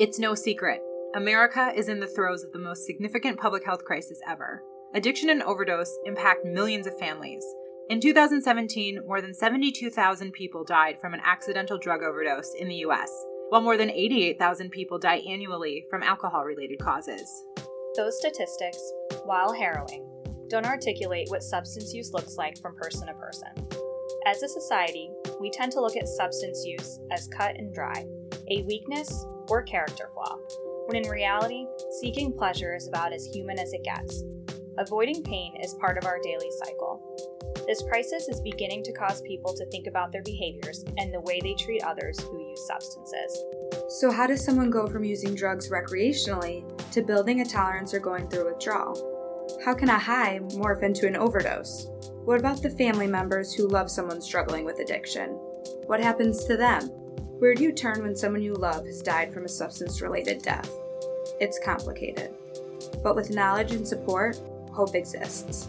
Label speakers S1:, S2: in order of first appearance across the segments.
S1: It's no secret. America is in the throes of the most significant public health crisis ever. Addiction and overdose impact millions of families. In 2017, more than 72,000 people died from an accidental drug overdose in the US, while more than 88,000 people die annually from alcohol related causes.
S2: Those statistics, while harrowing, don't articulate what substance use looks like from person to person. As a society, we tend to look at substance use as cut and dry, a weakness or character flaw, when in reality, seeking pleasure is about as human as it gets. Avoiding pain is part of our daily cycle. This crisis is beginning to cause people to think about their behaviors and the way they treat others who use substances.
S3: So, how does someone go from using drugs recreationally to building a tolerance or going through withdrawal? How can a high morph into an overdose? What about the family members who love someone struggling with addiction? What happens to them? Where do you turn when someone you love has died from a substance related death? It's complicated. But with knowledge and support, hope exists.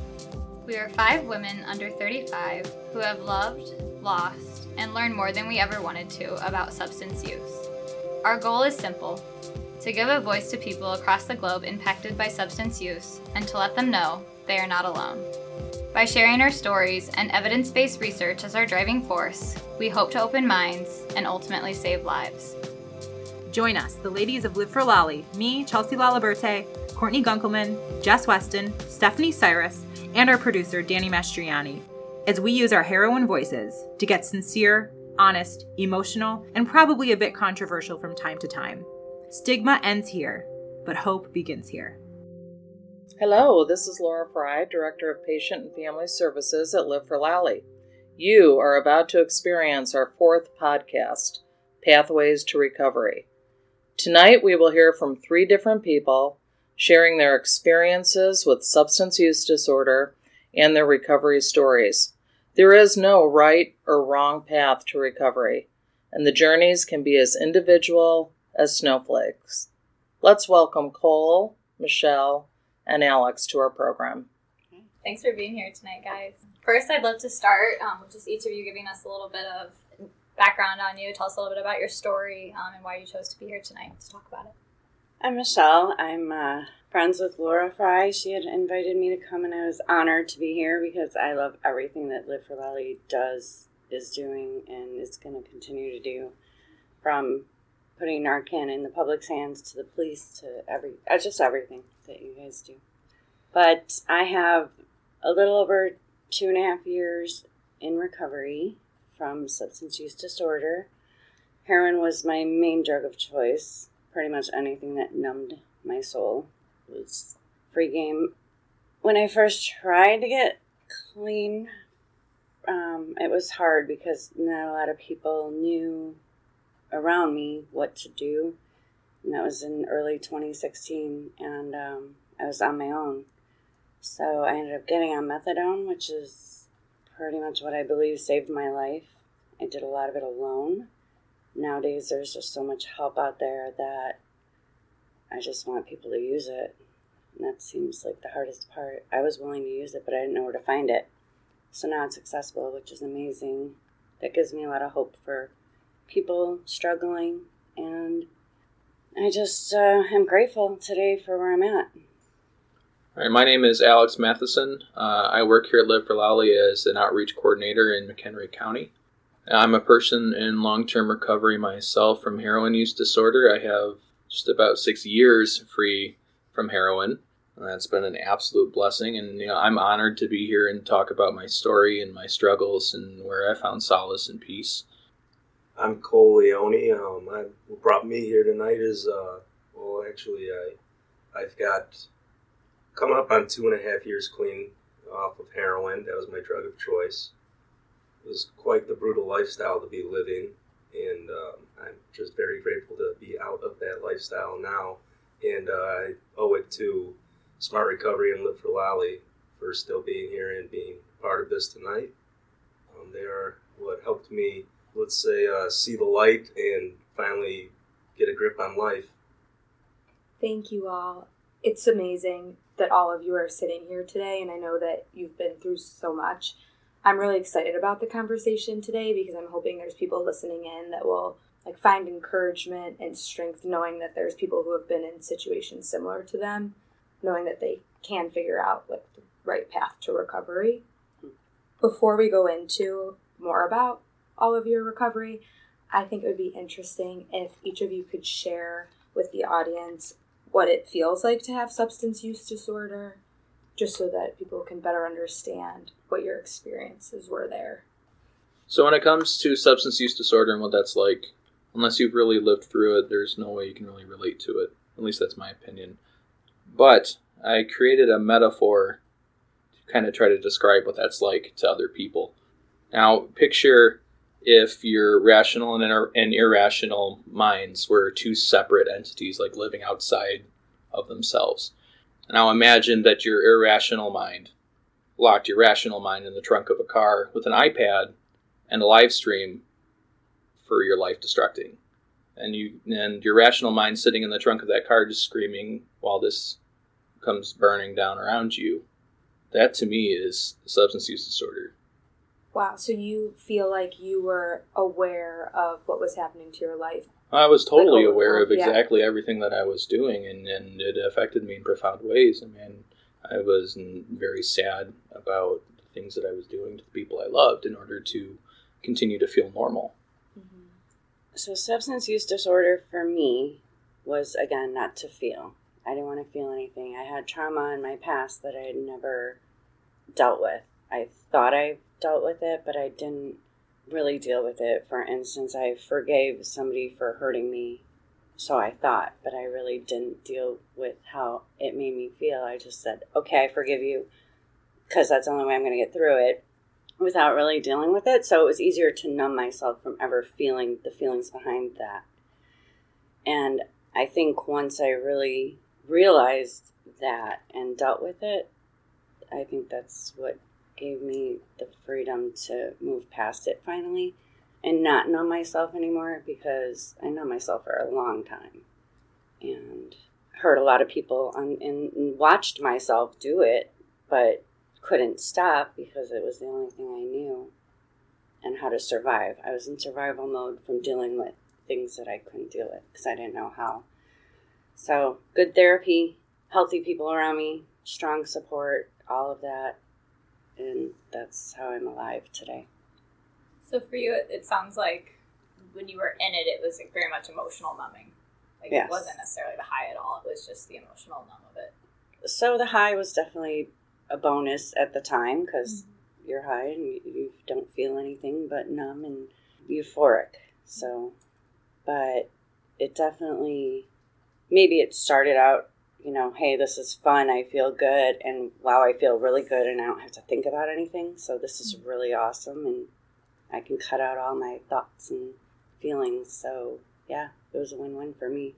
S4: We are five women under 35 who have loved, lost, and learned more than we ever wanted to about substance use. Our goal is simple to give a voice to people across the globe impacted by substance use and to let them know they are not alone. By sharing our stories and evidence based research as our driving force, we hope to open minds and ultimately save lives.
S1: Join us, the ladies of Live for Lali, me, Chelsea Laliberte, Courtney Gunkelman, Jess Weston, Stephanie Cyrus, and our producer, Danny Mastriani, as we use our heroine voices to get sincere, honest, emotional, and probably a bit controversial from time to time. Stigma ends here, but hope begins here.
S5: Hello, this is Laura Fry, Director of Patient and Family Services at Live for Lali. You are about to experience our fourth podcast, Pathways to Recovery. Tonight we will hear from three different people sharing their experiences with substance use disorder and their recovery stories. There is no right or wrong path to recovery, and the journeys can be as individual as snowflakes. Let's welcome Cole, Michelle, and Alex to our program.
S4: Thanks for being here tonight, guys. First, I'd love to start um, with just each of you giving us a little bit of background on you. Tell us a little bit about your story um, and why you chose to be here tonight to talk about it.
S6: I'm Michelle. I'm uh, friends with Laura Fry. She had invited me to come, and I was honored to be here because I love everything that Live for Lali does, is doing, and is going to continue to do. From putting Narcan in the public's hands to the police to every, uh, just everything that you guys do. But I have a little over two and a half years in recovery from substance use disorder. Heroin was my main drug of choice. Pretty much anything that numbed my soul was free game. When I first tried to get clean, um, it was hard because not a lot of people knew around me what to do and that was in early 2016, and um, I was on my own. So I ended up getting on methadone, which is pretty much what I believe saved my life. I did a lot of it alone. Nowadays, there's just so much help out there that I just want people to use it. And that seems like the hardest part. I was willing to use it, but I didn't know where to find it. So now it's accessible, which is amazing. That gives me a lot of hope for people struggling and I just uh, am grateful today for where I'm at.
S7: All right, my name is Alex Matheson. Uh, I work here at Live for Lali as an outreach coordinator in McHenry County. I'm a person in long term recovery myself from heroin use disorder. I have just about six years free from heroin. And that's been an absolute blessing, and you know I'm honored to be here and talk about my story and my struggles and where I found solace and peace.
S8: I'm Cole Leone. Um, I, what brought me here tonight is, uh, well, actually, I, I've got coming up on two and a half years clean off of heroin. That was my drug of choice. It was quite the brutal lifestyle to be living, and um, I'm just very grateful to be out of that lifestyle now. And uh, I owe it to Smart Recovery and Live for Lali for still being here and being part of this tonight. Um, they are what helped me let's say, uh, see the light and finally get a grip on life.
S3: Thank you all. It's amazing that all of you are sitting here today, and I know that you've been through so much. I'm really excited about the conversation today because I'm hoping there's people listening in that will like find encouragement and strength knowing that there's people who have been in situations similar to them, knowing that they can figure out like the right path to recovery. Before we go into more about all of your recovery, I think it would be interesting if each of you could share with the audience what it feels like to have substance use disorder, just so that people can better understand what your experiences were there.
S7: So, when it comes to substance use disorder and what that's like, unless you've really lived through it, there's no way you can really relate to it. At least that's my opinion. But I created a metaphor to kind of try to describe what that's like to other people. Now, picture if your rational and, ir- and irrational minds were two separate entities, like living outside of themselves. Now, imagine that your irrational mind locked your rational mind in the trunk of a car with an iPad and a live stream for your life destructing. And you and your rational mind sitting in the trunk of that car just screaming while this comes burning down around you. That to me is substance use disorder.
S3: Wow, so you feel like you were aware of what was happening to your life.
S7: I was totally
S3: Like, oh,
S7: aware oh, of
S3: yeah.
S7: exactly everything that I was doing, and, and it affected me in profound ways. I mean, I was very sad about the things that I was doing to the people I loved in order to continue to feel normal. Mm-hmm.
S6: So, substance use disorder for me was again not to feel. I didn't want to feel anything. I had trauma in my past that I had never dealt with. I thought I dealt with it, but I didn't really deal with it. For instance, I forgave somebody for hurting me, so I thought, but I really didn't deal with how it made me feel. I just said, okay, I forgive you, because that's the only way I'm going to get through it without really dealing with it. So it was easier to numb myself from ever feeling the feelings behind that. And I think once I really realized that and dealt with it, I think that's what gave me the freedom to move past it finally and not know myself anymore because I know myself for a long time and heard a lot of people on, and and watched myself do it, but couldn't stop because it was the only thing I knew and how to survive. I was in survival mode from dealing with things that I couldn't deal with because I didn't know how. So, good therapy, healthy people around me, strong support, all of that. And that's how I'm alive today.
S2: So for you, it, it sounds like when you were in it, it was like very much emotional numbing. Like
S6: Yes.
S2: it wasn't necessarily the high at all. It was just the emotional numb of it.
S6: So, the high was definitely a bonus at the time because mm-hmm. you're high and you, you don't feel anything but numb and euphoric. So, but it definitely, maybe it started out, you know, hey, this is fun, I feel good, and wow, I feel really good, and I don't have to think about anything. So, this is mm-hmm. really awesome, and I can cut out all my thoughts and feelings. So, yeah, it was a win win for me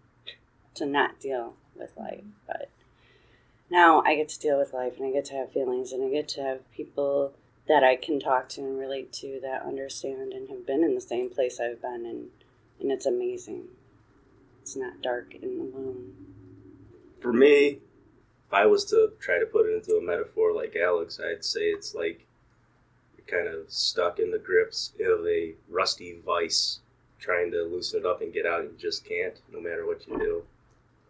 S6: to not deal with mm-hmm. life. But now I get to deal with life and I get to have feelings and I get to have people that I can talk to and relate to that understand and have been in the same place I've been and and it's amazing. It's not dark in the gloom.
S8: For me, if I was to try to put it into a metaphor like Alex, I'd say it's like you're kind of stuck in the grips of a rusty vice, trying to loosen it up and get out, and you just can't, no matter what you do.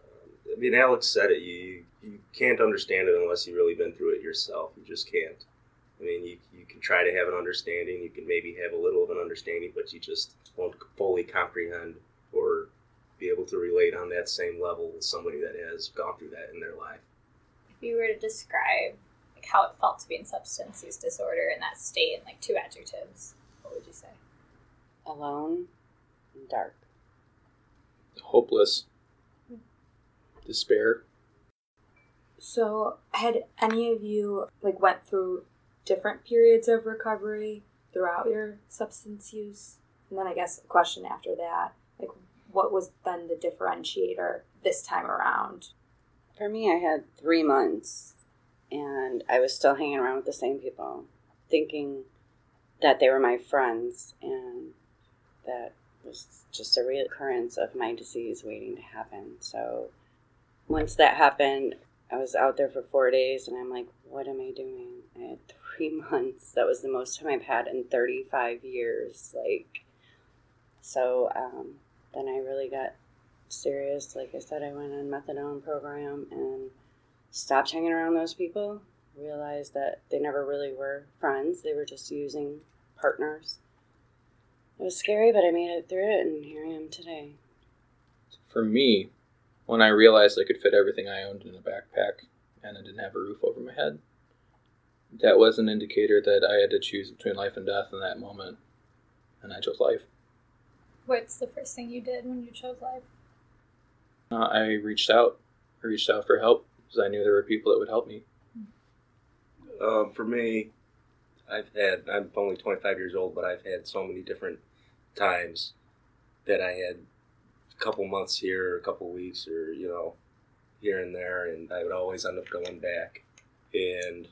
S8: Um, I mean, Alex said it. You you can't understand it unless you've really been through it yourself. You just can't. I mean, you, you can try to have an understanding. You can maybe have a little of an understanding, but you just won't fully comprehend be able to relate on that same level with somebody that has gone through that in their life.
S2: If you were to describe like how it felt to be in substance use disorder in that state in like two adjectives, what would you say?
S6: Alone and dark.
S7: Hopeless, hmm. despair.
S3: So, had any of you like went through different periods of recovery throughout your substance use? And then I guess a question after that, like what was then the differentiator this time around?
S6: For me, I had three months and I was still hanging around with the same people, thinking that they were my friends, and that was just a reoccurrence of my disease waiting to happen. So once that happened, I was out there for four days, and I'm like, what am I doing? I had three months. That was the most time I've had in 35 years. Like, so um, then I really got serious. Like I said, I went on methadone program and stopped hanging around those people. Realized that they never really were friends; they were just using partners. It was scary, but I made it through it, and here I am today.
S7: For me, when I realized I could fit everything I owned in a backpack and I didn't have a roof over my head, that was an indicator that I had to choose between life and death in that moment, and I chose life.
S9: What's the first thing you did when you chose life?
S7: Uh, I reached out. I reached out for help because I knew there were people that would help me.
S8: Um, for me, I've had, I'm only 25 years old, but I've had so many different times that I had a couple months here, a couple weeks, or, you know, here and there, and I would always end up going back. And,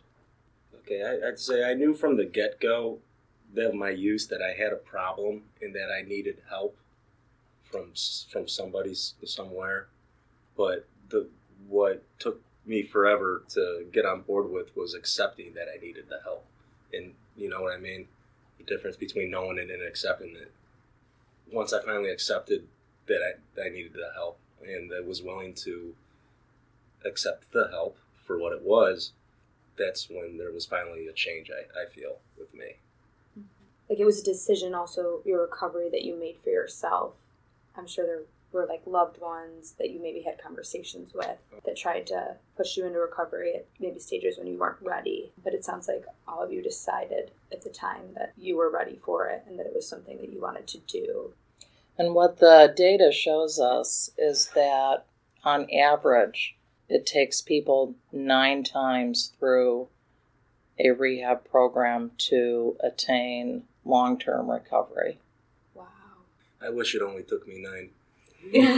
S8: okay, I, I'd say I knew from the get go of my use that I had a problem and that I needed help from from somebody somewhere. But the what took me forever to get on board with was accepting that I needed the help, and you know what I mean. The difference between knowing it and accepting it. Once I finally accepted that I, that I needed the help and that was willing to accept the help for what it was, that's when there was finally a change. I, I feel with me
S3: like it was a decision also your recovery that you made for yourself. I'm sure there were like loved ones that you maybe had conversations with that tried to push you into recovery at maybe stages when you weren't ready. But it sounds like all of you decided at the time that you were ready for it and that it was something that you wanted to do.
S5: And what the data shows us is that on average it takes people nine times through a rehab program to attain long term recovery.
S3: Wow.
S8: I wish it only took me nine.
S3: yeah.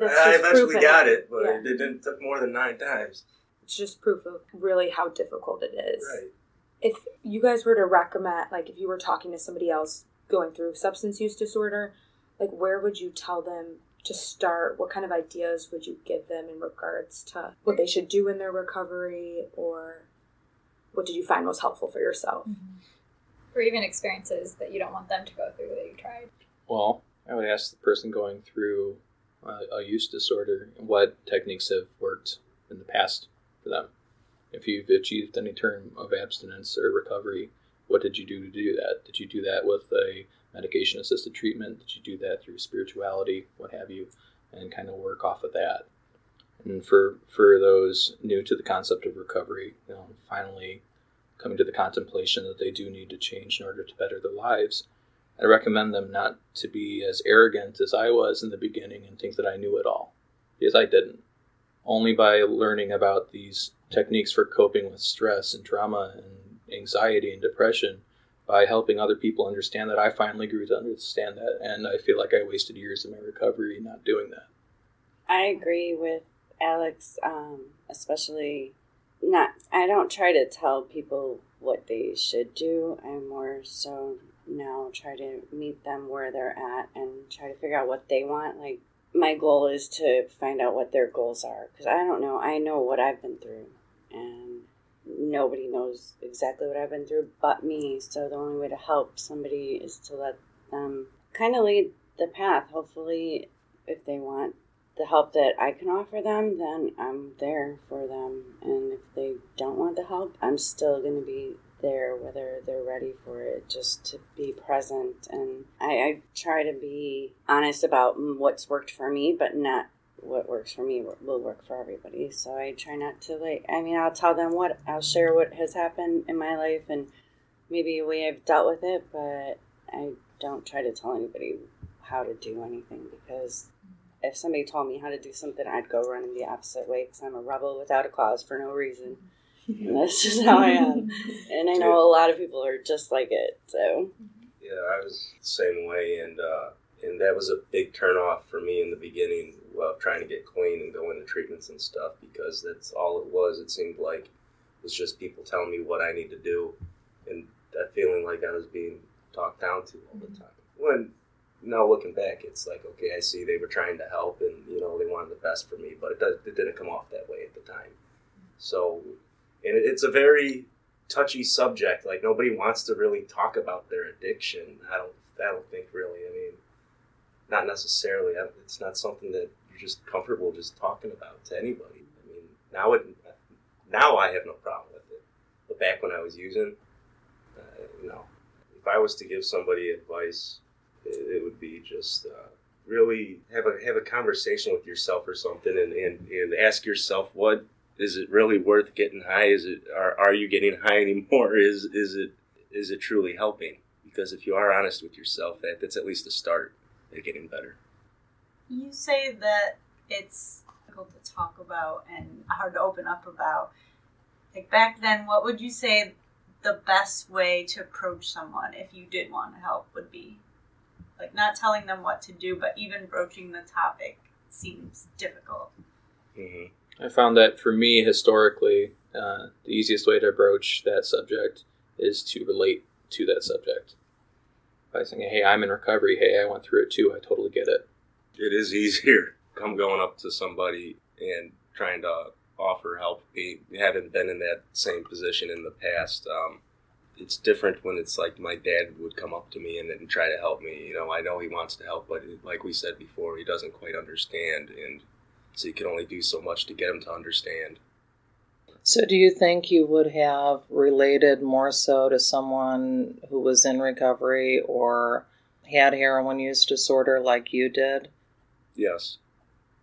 S8: I eventually got it, but yeah. it didn't took more than nine times.
S3: It's just proof of really how difficult it is.
S8: Right.
S3: If you guys were to recommend, like, if you were talking to somebody else going through substance use disorder, like, where would you tell them to start? What kind of ideas would you give them in regards to what they should do in their recovery or what did you find most helpful for yourself? Mm-hmm.
S9: Or even experiences that you don't want them to go through that you tried.
S7: Well, I would ask the person going through a, a use disorder what techniques have worked in the past for them. If you've achieved any term of abstinence or recovery, what did you do to do that? Did you do that with a medication assisted treatment? Did you do that through spirituality, what have you, and kind of work off of that? And for for those new to the concept of recovery, you know, finally coming to the contemplation that they do need to change in order to better their lives, I recommend them not to be as arrogant as I was in the beginning and think that I knew it all, because I didn't. Only by learning about these techniques for coping with stress and trauma and anxiety and depression, by helping other people understand that, I finally grew to understand that, and I feel like I wasted years of my recovery not doing that.
S6: I agree with Alex, um, especially not. I don't try to tell people what they should do. I more so now try to meet them where they're at and try to figure out what they want. Like my goal is to find out what their goals are because I don't know. I know what I've been through, and nobody knows exactly what I've been through but me. So the only way to help somebody is to let them kind of lead the path. Hopefully, if they want the help that I can offer them, then I'm there for them. And if they don't want the help, I'm still going to be there, whether they're ready for it, just to be present. And I, I try to be honest about what's worked for me, but not what works for me will work for everybody. So I try not to like, I mean, I'll tell them what, I'll share what has happened in my life and maybe a way I've dealt with it, but I don't try to tell anybody how to do anything because if somebody told me how to do something, I'd go running the opposite way because I'm a rebel without a cause for no reason. and that's just how I am. And I know a lot of people are just like it. So
S8: yeah, I was the same way, and uh, and that was a big turnoff for me in the beginning of trying to get clean and go into treatments and stuff because that's all it was. It seemed like it was just people telling me what I need to do, and that feeling like I was being talked down to all the time. When now looking back, it's like okay, I see they were trying to help and you know they wanted the best for me, but it does, it didn't come off that way at the time. So, and it's a very touchy subject. Like nobody wants to really talk about their addiction. I don't I don't think really. I mean, not necessarily. I- It's not something that you're just comfortable just talking about to anybody. I mean, now it now I have no problem with it, but back when I was using, uh, you know, if I was to give somebody advice, it, would be just uh, really have a have a conversation with yourself or something, and, and, and ask yourself what is it really worth getting high? Is it are, are you getting high anymore? Is is it is it truly helping? Because if you are honest with yourself, that that's at least a start at getting better.
S10: You say that it's difficult to talk about and hard to open up about. Like back then, what would you say the best way to approach someone if you did want to help would be? Like not telling them what to do, but even broaching the topic seems difficult.
S8: Mm-hmm.
S7: I found that for me, historically, uh, the easiest way to approach that subject is to relate to that subject by saying, "Hey, I'm in recovery. Hey, I went through it too. I totally get it."
S8: It is easier come going up to somebody and trying to offer help. Be having been in that same position in the past. Um, it's different when it's like my dad would come up to me and, and try to help me. You know, I know he wants to help, but like we said before, he doesn't quite understand, and so you can only do so much to get him to understand.
S5: So, do you think you would have related more so to someone who was in recovery or had heroin use disorder like you did?
S8: Yes,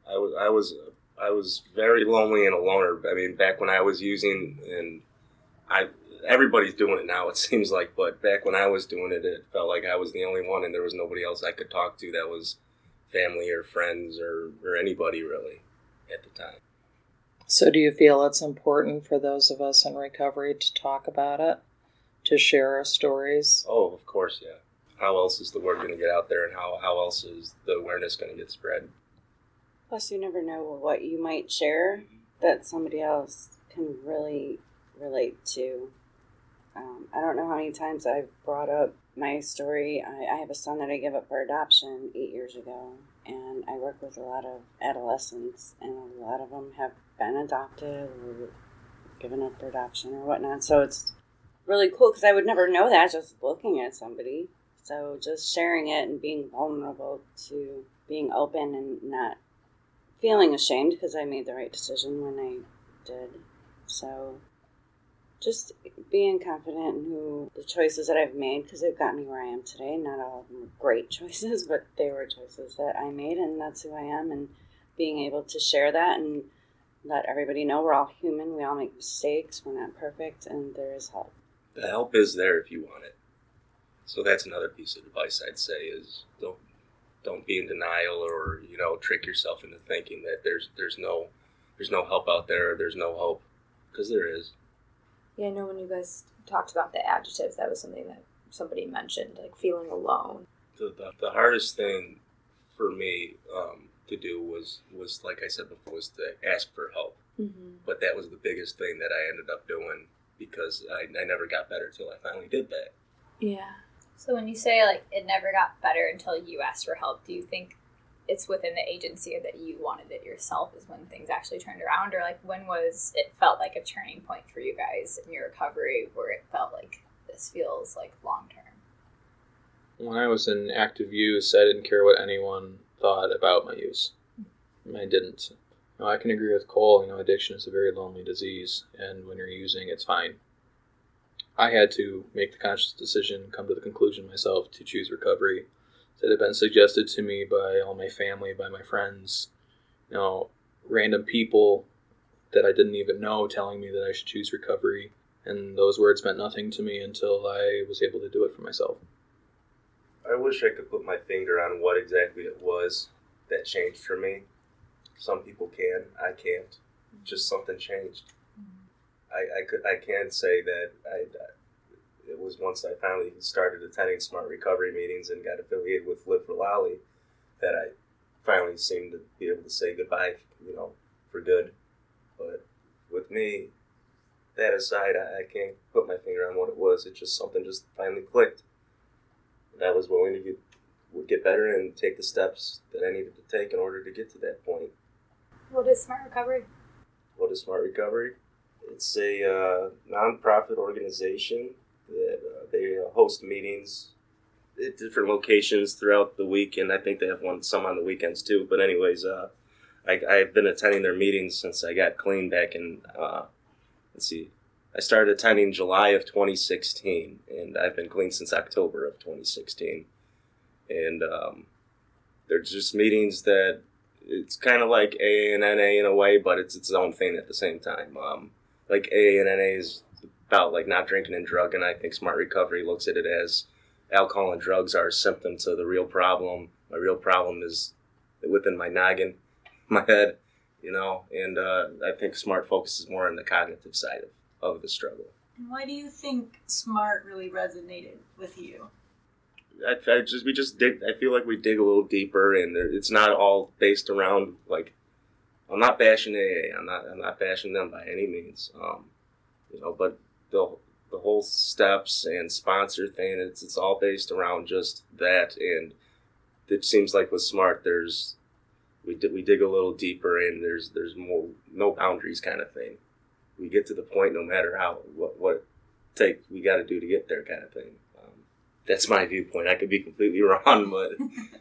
S8: I was. I was. I was very lonely and a loner. I mean, back when I was using, and I everybody's doing it now. It seems like, but back when I was doing it, it felt like I was the only one, and there was nobody else I could talk to that was family or friends or or anybody really at the time.
S5: So, do you feel it's important for those of us in recovery to talk about it, to share our stories?
S8: Oh, of course, yeah. How else is the word going to get out there, and how how else is the awareness going to get spread?
S6: Plus, you never know what you might share that somebody else can really relate to. Um, I don't know how many times I've brought up my story. I, I have a son that I gave up for adoption eight years ago, and I work with a lot of adolescents, and a lot of them have been adopted or given up for adoption or whatnot. So it's really cool because I would never know that just looking at somebody. So just sharing it and being vulnerable to being open and not feeling ashamed because I made the right decision when I did. So just being confident in who the choices that I've made because they've got me where I am today. Not all of them were great choices, but they were choices that I made, and that's who I am. And being able to share that and let everybody know we're all human, we all make mistakes, we're not perfect, and there is help.
S8: The help is there if you want it. So that's another piece of advice I'd say is don't don't be in denial or you know trick yourself into thinking that there's there's no there's no help out there there's no hope because there is.
S3: Yeah, I know when you guys talked about the adjectives, that was something that somebody mentioned, like feeling alone.
S8: The, the, the hardest thing for me um, to do was was like I said before was to ask for help.
S3: Mm-hmm.
S8: But that was the biggest thing that I ended up doing because I, I never got better till I finally did that.
S3: Yeah.
S9: So when you say like it never got better until you asked for help, do you think it's within the agency that you wanted it yourself is when things actually turned around or like when was it felt like a turning point for you guys in your recovery where it felt like this feels like long term?
S7: When I was in active use, I didn't care what anyone thought about my use. Mm-hmm. I didn't. Know, I can agree with Cole. You know, addiction is a very lonely disease, and when you're using, it's fine. I had to make the conscious decision, come to the conclusion myself to choose recovery. That had been suggested to me by all my family, by my friends, you know, random people that I didn't even know telling me that I should choose recovery. And those words meant nothing to me until I was able to do it for myself.
S8: I wish I could put my finger on what exactly it was that changed for me. Some people can, I can't. Just something changed. Mm-hmm. I, I could I can say that I it was once I finally started attending Smart Recovery meetings and got affiliated with Live for Lali that I finally seemed to be able to say goodbye, you know, for good. But with me, that aside, I, I can't put my finger on what it was. It just something just finally clicked. And I was willing to get would get better and take the steps that I needed to take in order to get to that point.
S9: What is Smart Recovery?
S8: What is Smart Recovery? It's a uh, nonprofit organization they host meetings at different locations throughout the week, and I think they have one some on the weekends too. But anyways, uh, I, I've been attending their meetings since I got clean back in. Uh, let's see, I started attending July of 2016, and I've been clean since October of 2016. And um, they're just meetings that it's kind of like AA and NA in a way, but it's its own thing at the same time. Um, like AA and NA is about like not drinking and drugging. I think Smart Recovery looks at it as alcohol and drugs are a symptom to the real problem. My real problem is within my noggin, my head, you know. And uh, I think Smart focuses more on the cognitive side of, of the struggle.
S10: And why do you think smart really resonated with you?
S8: I, I just we just dig. I feel like we dig a little deeper, and there- it's not all based around like. I'm not bashing AA. I'm not. I'm not bashing them by any means. Um, you know, but the the whole steps and sponsor thing, it's it's all based around just that, and it seems like with Smart, there's we di- we dig a little deeper, and there's there's more no boundaries kind of thing. We get to the point, no matter how what what take we got to do to get there, kind of thing. Um, that's my viewpoint. I could be completely wrong, but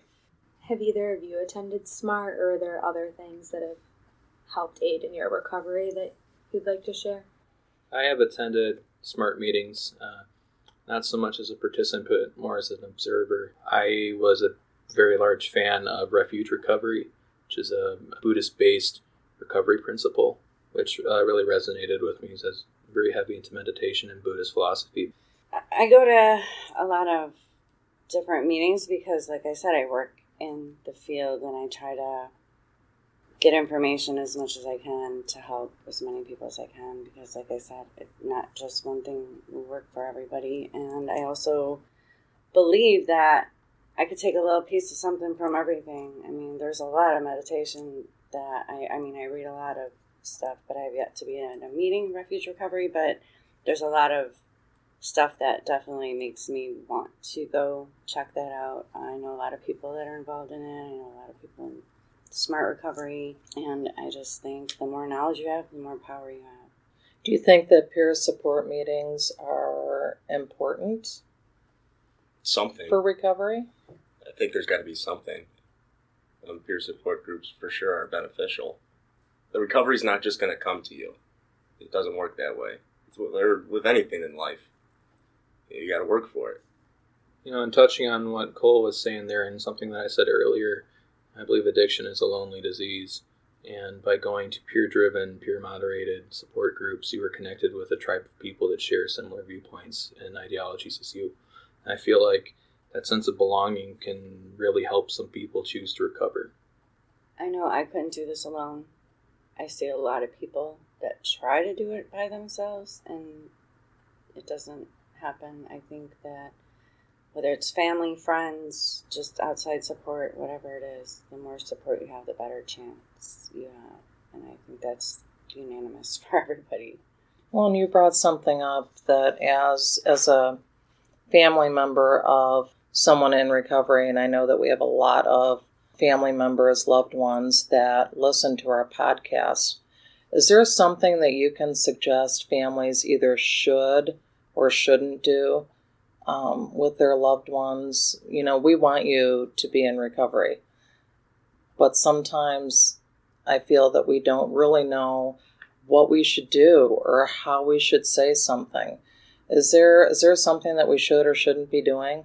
S11: Have either of you attended SMART, or are there other things that have helped aid in your recovery that you'd like to share?
S7: I have attended SMART meetings, uh, not so much as a participant, more as an observer. I was a very large fan of Refuge Recovery, which is a Buddhist based recovery principle, which uh, really resonated with me. It says very heavy into meditation and Buddhist philosophy.
S6: I go to a lot of different meetings because, like I said, I work in the field and I try to get information as much as I can to help as many people as I can because, like I said, not just one thing will work for everybody. And I also believe that I could take a little piece of something from everything. I mean, there's a lot of meditation that I, I mean, I read a lot of stuff, but I've yet to be in a meeting, Refuge Recovery, but there's a lot of stuff that definitely makes me want to go check that out. I know a lot of people that are involved in it. I know a lot of people in smart recovery, and I just think the more knowledge you have, the more power you have.
S5: Do you think that peer support meetings are important
S8: something.
S5: for recovery?
S8: I think there's got to be something. Um, peer support groups for sure are beneficial. The recovery's not just going to come to you. It doesn't work that way. It's with, or with anything in life. You got to work for it.
S7: You know, and touching on what Cole was saying there and something that I said earlier, I believe addiction is a lonely disease. And by going to peer driven, peer moderated support groups, you are connected with a tribe of people that share similar viewpoints and ideologies as you. And I feel like that sense of belonging can really help some people choose to recover.
S6: I know I couldn't do this alone. I see a lot of people that try to do it by themselves and it doesn't happen. I think that whether it's family, friends, just outside support, whatever it is, the more support you have, the better chance you have. And I think that's unanimous for everybody.
S5: Well, and you brought something up that as as a family member of someone in recovery, and I know that we have a lot of family members, loved ones that listen to our podcast. Is there something that you can suggest families either should or shouldn't do um, with their loved ones? You know, we want you to be in recovery, but sometimes I feel that we don't really know what we should do or how we should say something. Is there is there something that we should or shouldn't be doing?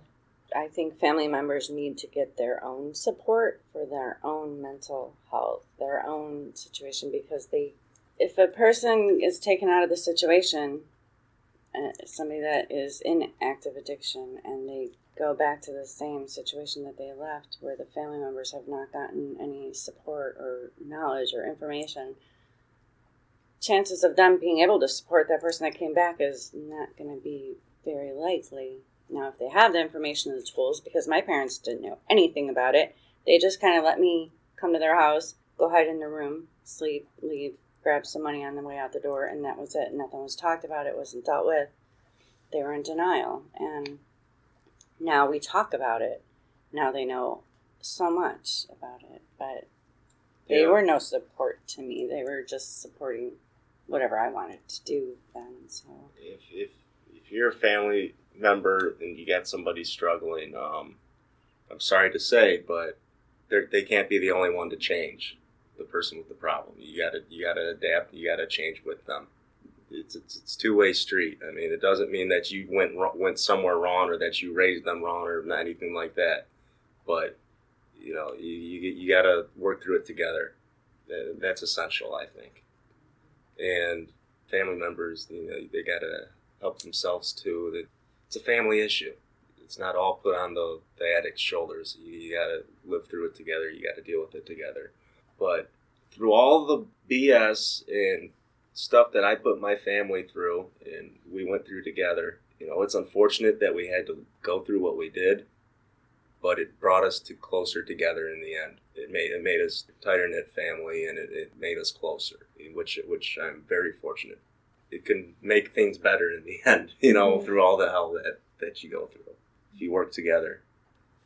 S6: I think family members need to get their own support for their own mental health, their own situation, because they, if a person is taken out of the situation, Uh, somebody that is in active addiction, and they go back to the same situation that they left, where the family members have not gotten any support or knowledge or information, chances of them being able to support that person that came back is not going to be very likely. Now, if they have the information and the tools, because my parents didn't know anything about it, they just kind of let me come to their house, go hide in their room, sleep, leave, grab some money on the way out the door, and that was it. Nothing was talked about, it wasn't dealt with. They were in denial. And now we talk about it. Now they know so much about it, but they
S8: Yeah.
S6: were no support to me. They were just supporting whatever I wanted to do then. So
S8: If, if, if you're a family member and you got somebody struggling, um, I'm sorry to say, but they can't be the only one to change the person with the problem. You gotta you gotta adapt. You gotta change with them. It's it's, it's two way street. I mean, it doesn't mean that you went went somewhere wrong or that you raised them wrong or anything like that. But you know, you you, you gotta work through it together. That's essential, I think. And family members, you know, they gotta help themselves too. It's a family issue. It's not all put on the, the addict's shoulders. You, you gotta live through it together. You gotta deal with it together. But through all the BS and stuff that I put my family through and we went through together, you know, it's unfortunate that we had to go through what we did, but it brought us to closer together in the end. It made it made us tighter knit family and it, it made us closer, which which I'm very fortunate. It can make things better in the end, you know, mm-hmm. through all the hell that, that you go through. If you work together.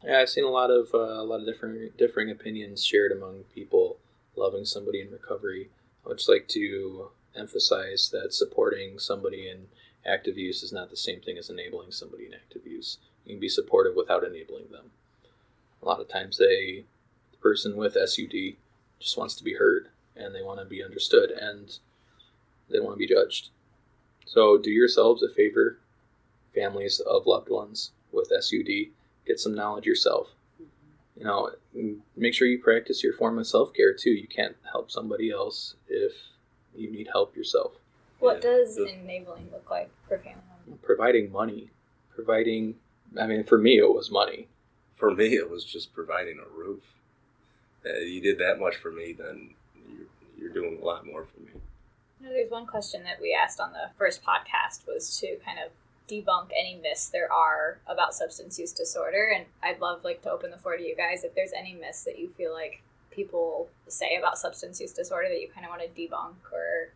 S7: Yeah, I've seen a lot of uh, a lot of different differing opinions shared among people loving somebody in recovery. I would just like to emphasize that supporting somebody in active use is not the same thing as enabling somebody in active use. You can be supportive without enabling them. A lot of times, they the person with SUD just wants to be heard and they want to be understood and they want to be judged. So, do yourselves a favor, families of loved ones with SUD get some knowledge yourself. You know, make sure you practice your form of self care too. You can't help somebody else if you need help yourself.
S9: What does enabling look like for family members?
S7: Providing money, providing, I mean, for me, it was money.
S8: For me, it was just providing a roof. Uh, you did that much for me, then you're, you're doing a lot more for me.
S9: You know, there's one question that we asked on the first podcast was to kind of debunk any myths there are about substance use disorder and i'd love like to open the floor to you guys if there's any myths that you feel like people say about substance use disorder that you kind of want to debunk or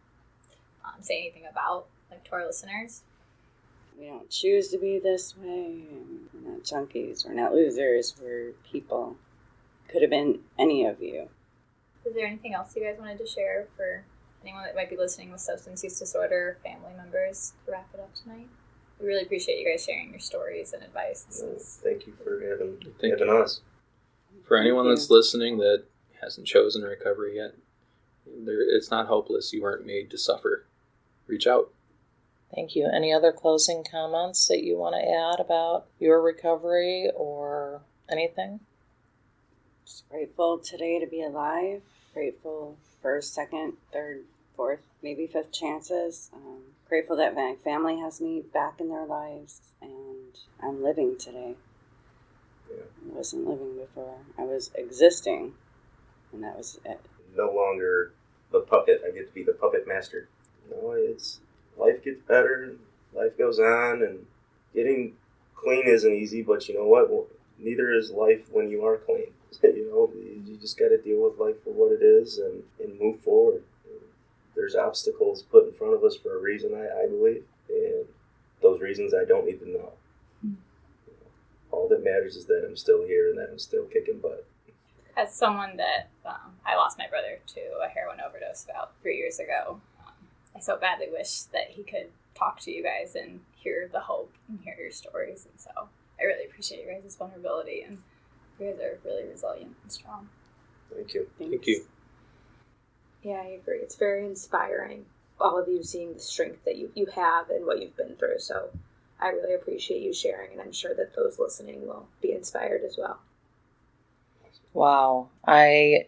S9: um, say anything about like to our listeners
S6: We don't choose to be this way. We're not junkies. We're not losers. We're people. Could have been any of you.
S9: is there anything else you guys wanted to share for anyone that might be listening with substance use disorder family members to wrap it up tonight we really appreciate you guys sharing your stories and advice this is
S8: Thank you for having,
S7: Thank
S8: having us.
S7: For anyone that's listening that hasn't chosen recovery yet, there, it's not hopeless. You weren't made to suffer. Reach out.
S5: Thank you. Any other closing comments that you want to add about your recovery or anything?
S6: Just grateful today to be alive. Grateful for second, third, fourth, maybe fifth chances. Um, grateful that my family has me back in their lives and I'm living today.
S8: Yeah.
S6: I wasn't living before. I was existing, and that was it.
S8: No longer the puppet. I get to be the puppet master. No, it's life gets better. Life goes on, and getting clean isn't easy. But you know what? Well, neither is life when you are clean. you know, you just got to deal with life for what it is and, and move forward. There's obstacles put in front of us for a reason, I, I believe, and those reasons I don't need to know. All that matters is that I'm still here and that I'm still kicking butt.
S9: as someone that um, I lost my brother to a heroin overdose about three years ago, um, I so badly wish that he could talk to you guys and hear the hope and hear your stories. And so I really appreciate your guys' vulnerability and you guys are really resilient and strong.
S8: Thank you.
S7: Thank you.
S11: Yeah, I agree. It's very inspiring. All of you seeing the strength that you, you have and what you've been through. So I really appreciate you sharing, and I'm sure that those listening will be inspired as well.
S5: Wow. I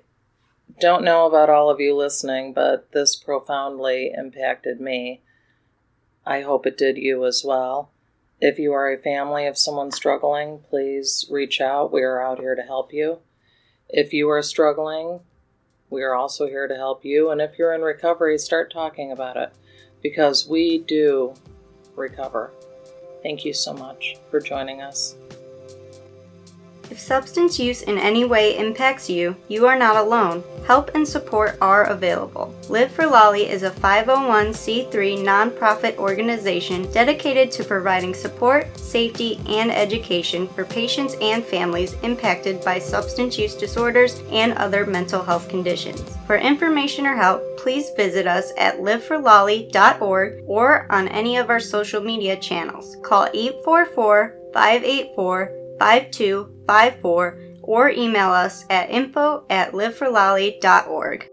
S5: don't know about all of you listening, but this profoundly impacted me. I hope it did you as well. If you are a family of someone struggling, please reach out. We are out here to help you. If you are struggling, we are also here to help you. And if you're in recovery, start talking about it because we do recover. Thank you so much for joining us.
S12: If substance use in any way impacts you, you are not alone. Help and support are available. Live for Lali is a 501c3 nonprofit organization dedicated to providing support, safety, and education for patients and families impacted by substance use disorders and other mental health conditions. For information or help, please visit us at liveforlolly.org or on any of our social media channels. Call 844 584 5254 or email us at info at liveforlali.org.